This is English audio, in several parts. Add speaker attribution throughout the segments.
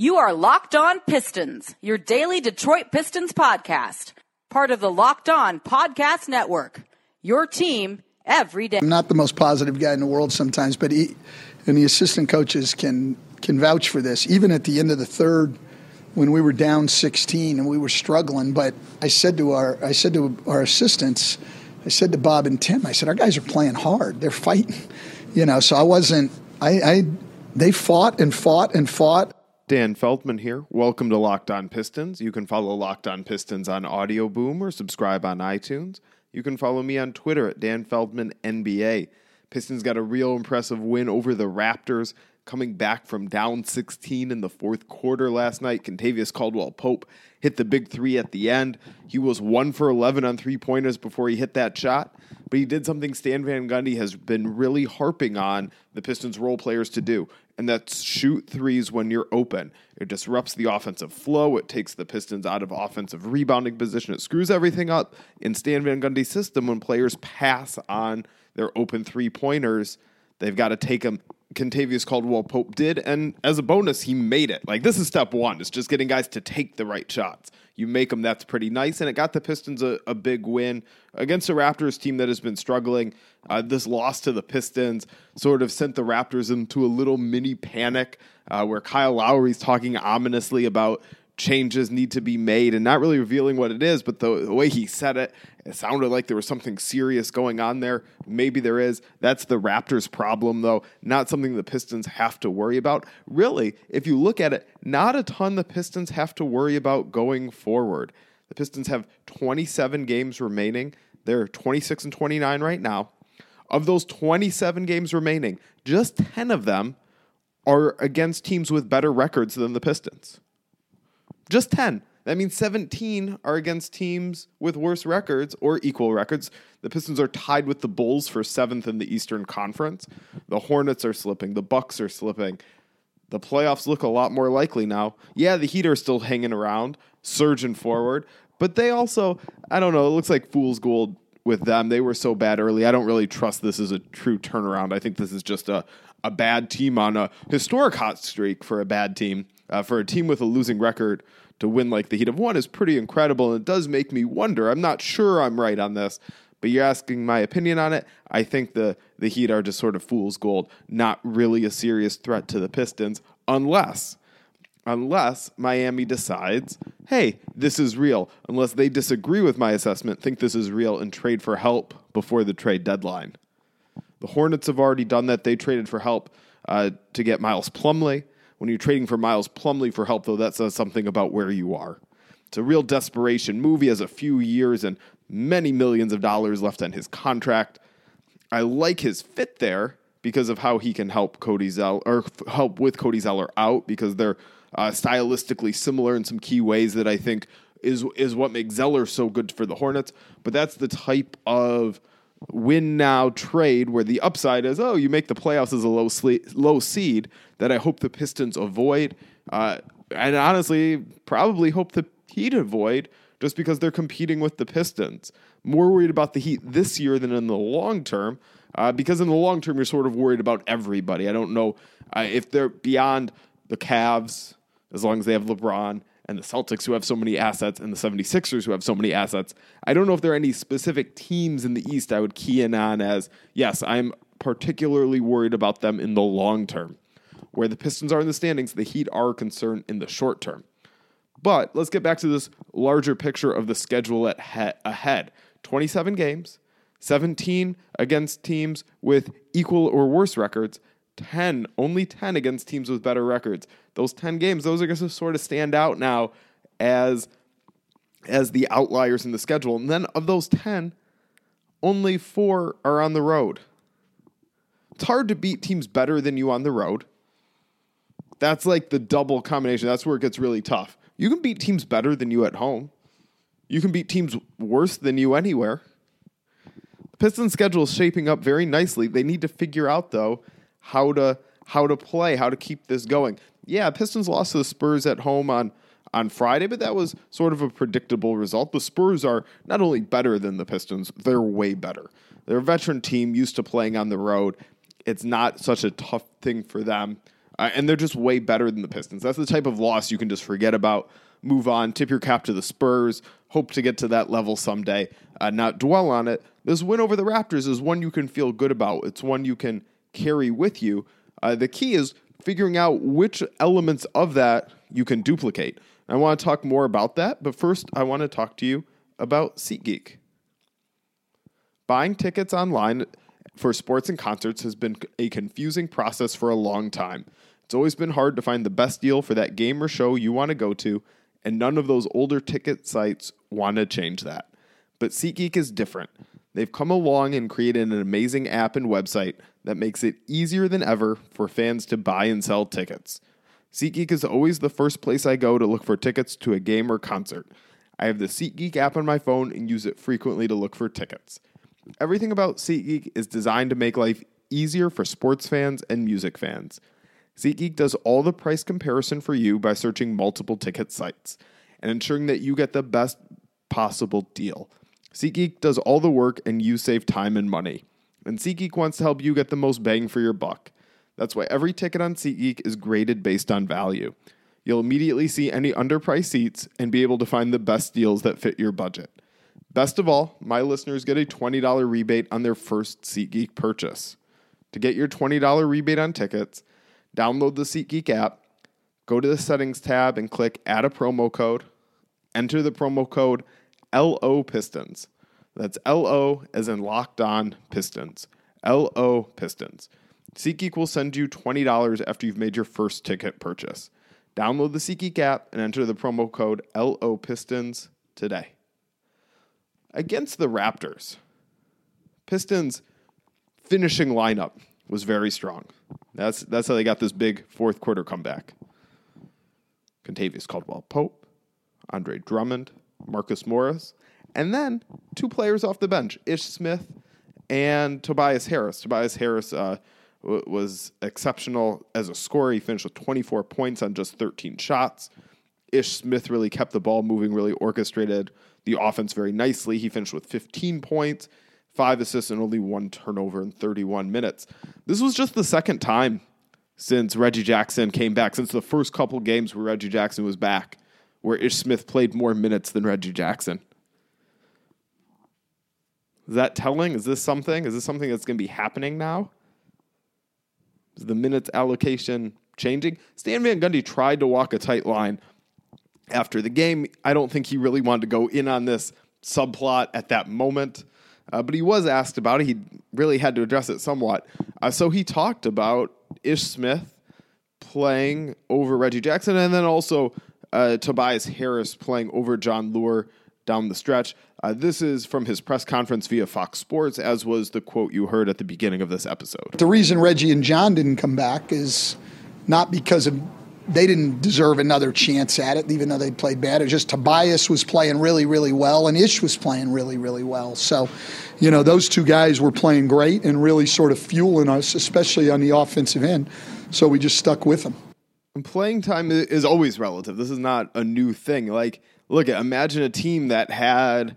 Speaker 1: You are Locked On Pistons, your daily Detroit Pistons podcast, part of the Locked On Podcast Network. Your team every day.
Speaker 2: I'm not the most positive guy in the world sometimes, but he, and the assistant coaches can can vouch for this. Even at the end of the third, when we were down 16 and we were struggling, but I said to our I said to our assistants, I said to Bob and Tim, I said our guys are playing hard. They're fighting, you know. So I wasn't. I, I they fought and fought and fought.
Speaker 3: Dan Feldman here. Welcome to Locked On Pistons. You can follow Locked On Pistons on Audio Boom or subscribe on iTunes. You can follow me on Twitter at Dan Feldman NBA. Pistons got a real impressive win over the Raptors, coming back from down 16 in the fourth quarter last night. Kentavious Caldwell Pope hit the big three at the end. He was one for 11 on three pointers before he hit that shot, but he did something Stan Van Gundy has been really harping on the Pistons role players to do, and that's shoot threes when you're open. It disrupts the offensive flow. It takes the Pistons out of offensive rebounding position. It screws everything up in Stan Van Gundy's system when players pass on their open three pointers. They've got to take them. Kentavious Caldwell Pope did, and as a bonus, he made it. Like this is step one. It's just getting guys to take the right shots. You make them, that's pretty nice, and it got the Pistons a, a big win against a Raptors team that has been struggling. Uh, this loss to the Pistons sort of sent the Raptors into a little mini panic, uh, where Kyle Lowry's talking ominously about changes need to be made and not really revealing what it is, but the, the, way he said it, it sounded like there was something serious going on there. Maybe there is. That's the Raptors' problem, though, not something the Pistons have to worry about. Really, if you look at it, not a ton the Pistons have to worry about going forward. The Pistons have 27 games remaining. They're 26 and 29 right now. Of those 27 games remaining, just 10 of them are against teams with better records than the Pistons. Just 10. That means 17 are against teams with worse records or equal records. The Pistons are tied with the Bulls for seventh in the Eastern Conference. The Hornets are slipping. The Bucks are slipping. The playoffs look a lot more likely now. Yeah, the Heat are still hanging around, surging forward, but they also, I don't know, it looks like fool's gold with them. They were so bad early. I don't really trust this as a true turnaround. I think this is just a, a bad team on a historic hot streak for a bad team. Uh, for a team with a losing record to win like the Heat of One is pretty incredible. And it does make me wonder. I'm not sure I'm right on this, but you're asking my opinion on it. I think the, the Heat are just sort of fool's gold, not really a serious threat to the Pistons, unless unless Miami decides, hey, this is real, unless they disagree with my assessment, think this is real, and trade for help before the trade deadline. The Hornets have already done that. They traded for help uh, to get Miles Plumlee. When you're trading for Miles Plumlee for help, though, that says something about where you are. It's a real desperation move. He has a few years and many millions of dollars left on his contract. I like his fit there because of how he can help Cody Zeller or help with Cody Zeller out because they're uh, stylistically similar in some key ways that I think is is what makes Zeller so good for the Hornets. But that's the type of win now trade where the upside is oh you make the playoffs as a low sle- low seed that I hope the Pistons avoid. Uh, and honestly probably hope the Heat avoid just because they're competing with the Pistons. More worried about the Heat this year than in the long term uh, because in the long term you're sort of worried about everybody. I don't know uh, if they're beyond the Cavs as long as they have LeBron and the Celtics who have so many assets and the 76ers who have so many assets. I don't know if there are any specific teams in the East I would key in on as, yes, I'm particularly worried about them in the long term. Where the Pistons are in the standings, the Heat are concerned in the short term. But let's get back to this larger picture of the schedule at he- ahead 27 games, 17 against teams with equal or worse records, 10, only 10 against teams with better records. Those 10 games, those are going to sort of stand out now as as the outliers in the schedule. And then of those 10, only 4 are on the road. It's hard to beat teams better than you on the road. That's like the double combination. That's where it gets really tough. You can beat teams better than you at home. You can beat teams worse than you anywhere. The Pistons schedule is shaping up very nicely. They need to figure out though how to how to play, how to keep this going. Yeah, Pistons lost to the Spurs at home on on Friday, but that was sort of a predictable result. The Spurs are not only better than the Pistons, they're way better. They're a veteran team used to playing on the road. It's not such a tough thing for them. uh, and they're just way better than the Pistons. That's the type of loss you can just forget about, move on, tip your cap to the Spurs, hope to get to that level someday, uh, not dwell on it. This win over the Raptors is one you can feel good about. It's one you can carry with you. Uh, the key is figuring out which elements of that you can duplicate. I want to talk more about that, but first, I want to talk to you about SeatGeek. Buying tickets online for sports and concerts has been a confusing process for a long time. It's always been hard to find the best deal for that game or show you want to go to, and none of those older ticket sites want to change that. But SeatGeek is different. They've come along and created an amazing app and website that makes it easier than ever for fans to buy and sell tickets. SeatGeek is always the first place I go to look for tickets to a game or concert. I have the SeatGeek app on my phone and use it frequently to look for tickets. Everything about SeatGeek is designed to make life easier for sports fans and music fans. SeatGeek does all the price comparison for you by searching multiple ticket sites and ensuring that you get the best possible deal. SeatGeek does all the work and you save time and money. And SeatGeek wants to help you get the most bang for your buck. That's why every ticket on SeatGeek is graded based on value. You'll immediately see any underpriced seats and be able to find the best deals that fit your budget. Best of all, my listeners get a $20 rebate on their first SeatGeek purchase. To get your $20 rebate on tickets, download the SeatGeek app, go to the settings tab and click add a promo code, enter the promo code LO Pistons. That's LO as in locked on Pistons. LO Pistons. SeatGeek will send you $20 after you've made your first ticket purchase. Download the SeatGeek app and enter the promo code LO Pistons today against the Raptors, Pistons finishing lineup was very strong. That's that's how they got this big fourth quarter comeback. Kentavious Caldwell Pope, Andre Drummond, Marcus Morris, and then two players off the bench, Ish Smith and Tobias Harris. Tobias Harris uh, w- was exceptional as a scorer. He finished with 24 points on just 13 shots. Ish Smith really kept the ball moving, really orchestrated the offense very nicely. He finished with 15 points, five assists, and only one turnover in 31 minutes. This was just the second time since Reggie Jackson came back, since the first couple games where Reggie Jackson was back, where Ish Smith played more minutes than Reggie Jackson. Is that telling? Is this something? Is this something that's going to be happening now? Is the minutes allocation changing? Stan Van Gundy tried to walk a tight line after the game. I don't think he really wanted to go in on this subplot at that moment, uh, but he was asked about it. He really had to address it somewhat. Uh, so he talked about Ish Smith playing over Reggie Jackson and then also uh, Tobias Harris playing over Jon Leuer down the stretch. Uh, this is from his press conference via Fox Sports, as was the quote you heard at the beginning of this episode.
Speaker 2: The reason Reggie and Jon didn't come back is not because of they didn't deserve another chance at it, even though they played bad. It was just Tobias was playing really, really well, and Ish was playing really, really well. So, you know, those two guys were playing great and really sort of fueling us, especially on the offensive end. So we just stuck with them.
Speaker 3: And playing time is always relative. This is not a new thing. Like, look at imagine a team that had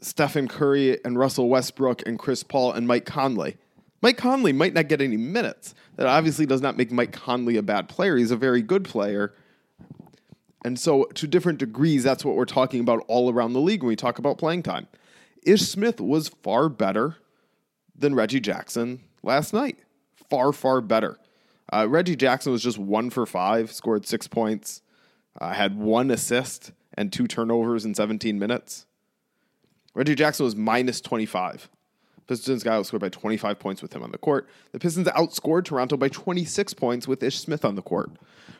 Speaker 3: Stephen Curry and Russell Westbrook and Chris Paul and Mike Conley. Mike Conley might not get any minutes. That obviously does not make Mike Conley a bad player. He's a very good player. And so, to different degrees, that's what we're talking about all around the league when we talk about playing time. Ish Smith was far better than Reggie Jackson last night. Far, far better. Uh, Reggie Jackson was just one for five, scored six points, uh, had one assist and two turnovers in 17 minutes. Reggie Jackson was minus 25. Pistons got outscored by 25 points with him on the court. The Pistons outscored Toronto by 26 points with Ish Smith on the court.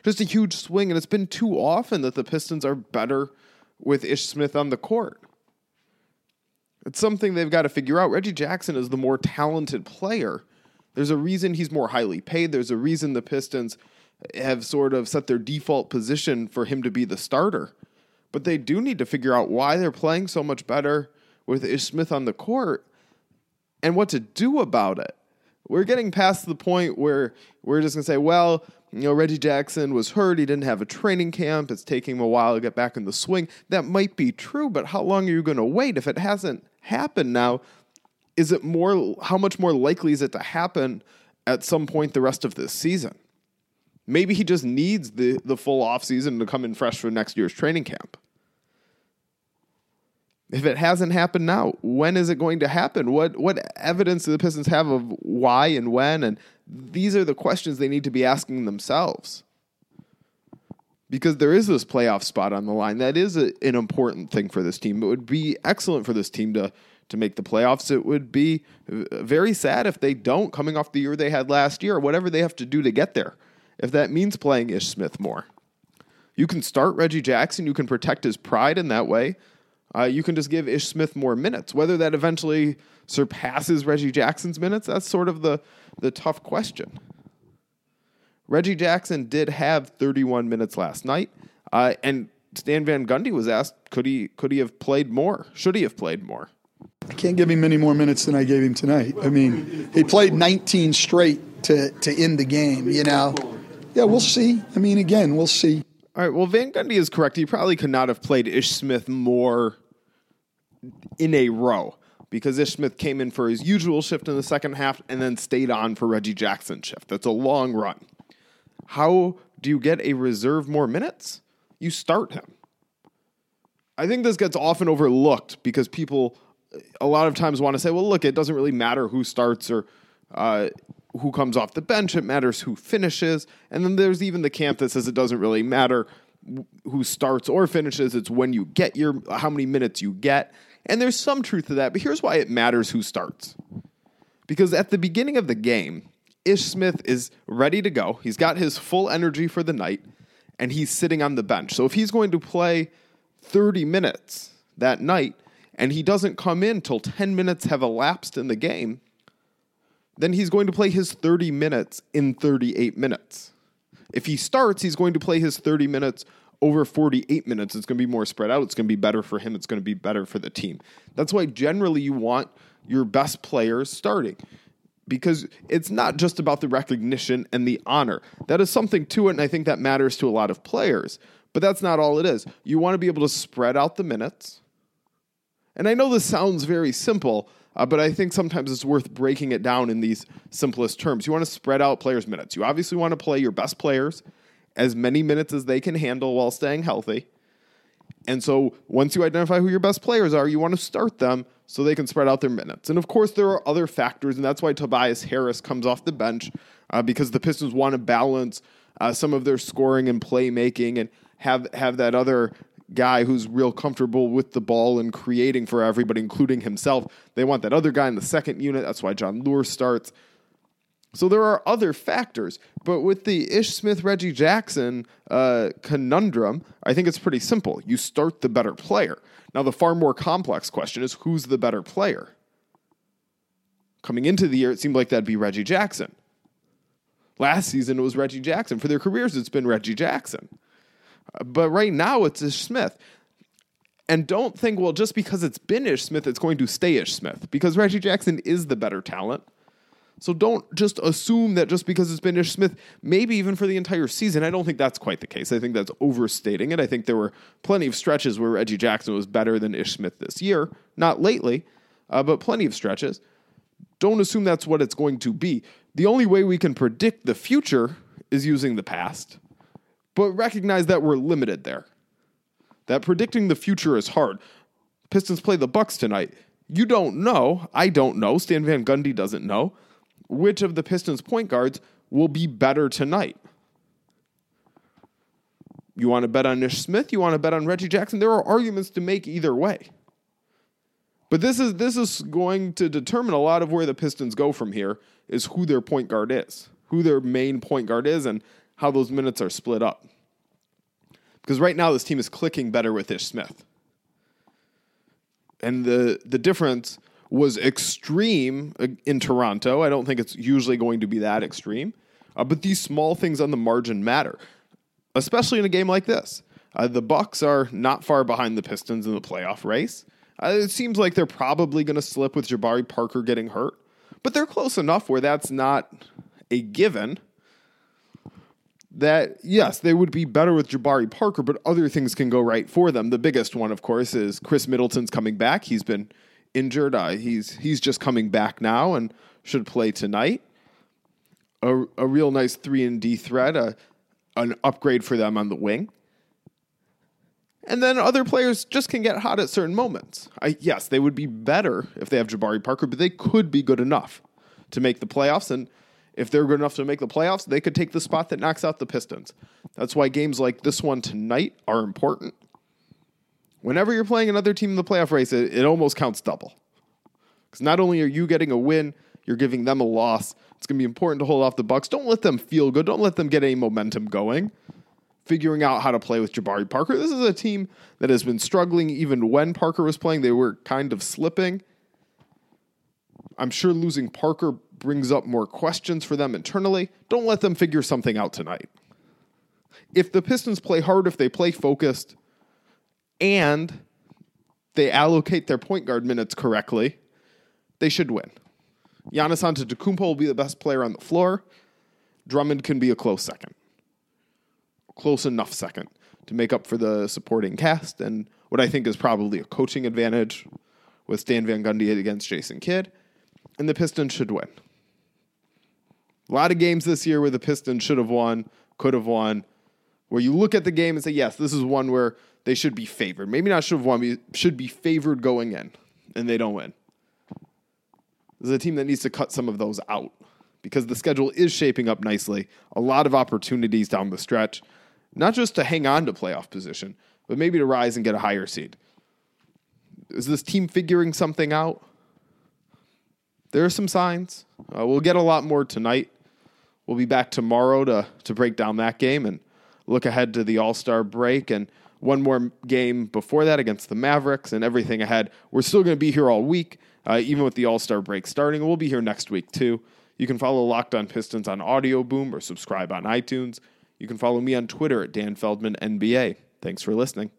Speaker 3: Just a huge swing, and it's been too often that the Pistons are better with Ish Smith on the court. It's something they've got to figure out. Reggie Jackson is the more talented player. There's a reason he's more highly paid. There's a reason the Pistons have sort of set their default position for him to be the starter. But they do need to figure out why they're playing so much better with Ish Smith on the court and what to do about it. We're getting past the point where we're just going to say, well, you know, Reggie Jackson was hurt. He didn't have a training camp. It's taking him a while to get back in the swing. That might be true, but how long are you going to wait? If it hasn't happened now, is it more, how much more likely is it to happen at some point the rest of this season? Maybe he just needs the, the full offseason to come in fresh for next year's training camp. If it hasn't happened now, when is it going to happen? What what evidence do the Pistons have of why and when? And these are the questions they need to be asking themselves. Because there is this playoff spot on the line. That is a, an important thing for this team. It would be excellent for this team to to make the playoffs. It would be very sad if they don't, coming off the year they had last year, or whatever they have to do to get there. If that means playing Ish Smith more, you can start Reggie Jackson. You can protect his pride in that way. Uh, you can just give Ish Smith more minutes. Whether that eventually surpasses Reggie Jackson's minutes, that's sort of the, the tough question. Reggie Jackson did have 31 minutes last night, uh, and Stan Van Gundy was asked, could he could he have played more? Should he have played more?
Speaker 2: I can't give him many more minutes than I gave him tonight. I mean, he played 19 straight to to end the game. You know, yeah, we'll see. I mean, again, we'll see.
Speaker 3: All right. Well, Van Gundy is correct. He probably could not have played Ish Smith more in a row because Ish Smith came in for his usual shift in the second half and then stayed on for Reggie Jackson's shift. That's a long run. How do you get a reserve more minutes? You start him. I think this gets often overlooked because people a lot of times want to say, well, look, it doesn't really matter who starts or uh, who comes off the bench. It matters who finishes. And then there's even the camp that says it doesn't really matter who starts or finishes. It's when you get your how many minutes you get. And there's some truth to that, but here's why it matters who starts. Because at the beginning of the game, Ish Smith is ready to go. He's got his full energy for the night, and he's sitting on the bench. So if he's going to play 30 minutes that night, and he doesn't come in till 10 minutes have elapsed in the game, then he's going to play his 30 minutes in 38 minutes. If he starts, he's going to play his 30 minutes over 48 minutes. It's going to be more spread out. It's going to be better for him. It's going to be better for the team. That's why generally you want your best players starting because it's not just about the recognition and the honor. That is something to it, and I think that matters to a lot of players. But that's not all it is. You want to be able to spread out the minutes. And I know this sounds very simple, uh, but I think sometimes it's worth breaking it down in these simplest terms. You want to spread out players' minutes. You obviously want to play your best players as many minutes as they can handle while staying healthy. And so once you identify who your best players are, you want to start them so they can spread out their minutes. And of course, there are other factors, and that's why Tobias Harris comes off the bench uh, because the Pistons want to balance uh, some of their scoring and playmaking and have have that other guy who's real comfortable with the ball and creating for everybody, including himself. They want that other guy in the second unit. That's why Jon Leuer starts. So there are other factors, but with the Ish Smith Reggie Jackson uh, conundrum, I think it's pretty simple. You start the better player. Now, the far more complex question is who's the better player? Coming into the year, it seemed like that'd be Reggie Jackson. Last season, it was Reggie Jackson. For their careers, it's been Reggie Jackson. But right now, it's Ish Smith. And don't think, well, just because it's been Ish Smith, it's going to stay Ish Smith, because Reggie Jackson is the better talent. So don't just assume that just because it's been Ish Smith, maybe even for the entire season. I don't think that's quite the case. I think that's overstating it. I think there were plenty of stretches where Reggie Jackson was better than Ish Smith this year. Not lately, uh, but plenty of stretches. Don't assume that's what it's going to be. The only way we can predict the future is using the past but recognize that we're limited there. That predicting the future is hard. Pistons play the Bucks tonight. You don't know, I don't know, Stan Van Gundy doesn't know which of the Pistons point guards will be better tonight. You want to bet on Ish Smith, you want to bet on Reggie Jackson. There are arguments to make either way. But this is this is going to determine a lot of where the Pistons go from here is who their point guard is, who their main point guard is, and how those minutes are split up. Because right now this team is clicking better with Ish Smith. And the the difference was extreme in Toronto. I don't think it's usually going to be that extreme. Uh, but these small things on the margin matter, especially in a game like this. Uh, the Bucks are not far behind the Pistons in the playoff race. Uh, it seems like they're probably going to slip with Jabari Parker getting hurt, but they're close enough where that's not a given that yes, they would be better with Jabari Parker, but other things can go right for them. The biggest one, of course, is Khris Middleton's coming back. He's been injured. Uh, he's he's just coming back now and should play tonight. A, a real nice three and D threat. Uh, an upgrade for them on the wing. And then other players just can get hot at certain moments. I, yes, they would be better if they have Jabari Parker, but they could be good enough to make the playoffs. And if they're good enough to make the playoffs, they could take the spot that knocks out the Pistons. That's why games like this one tonight are important. Whenever you're playing another team in the playoff race, it, it almost counts double. Because not only are you getting a win, you're giving them a loss. It's going to be important to hold off the Bucks. Don't let them feel good. Don't let them get any momentum going. Figuring out how to play with Jabari Parker. This is a team that has been struggling even when Parker was playing. They were kind of slipping. I'm sure losing Parker brings up more questions for them internally. Don't let them figure something out tonight. If the Pistons play hard, if they play focused, and they allocate their point guard minutes correctly, they should win. Giannis Antetokounmpo will be the best player on the floor. Drummond can be a close second, close enough second to make up for the supporting cast and what I think is probably a coaching advantage with Stan Van Gundy against Jason Kidd. And the Pistons should win. A lot of games this year where the Pistons should have won, could have won, where you look at the game and say, yes, this is one where they should be favored. Maybe not should have won, but should be favored going in, and they don't win. This is a team that needs to cut some of those out because the schedule is shaping up nicely. A lot of opportunities down the stretch, not just to hang on to playoff position, but maybe to rise and get a higher seed. Is this team figuring something out? There are some signs. Uh, we'll get a lot more tonight. We'll be back tomorrow to to break down that game and look ahead to the All Star break and one more game before that against the Mavericks and everything ahead. We're still going to be here all week, uh, even with the All Star break starting. We'll be here next week too. You can follow Locked On Pistons on Audio Boom or subscribe on iTunes. You can follow me on Twitter at Dan Feldman NBA. Thanks for listening.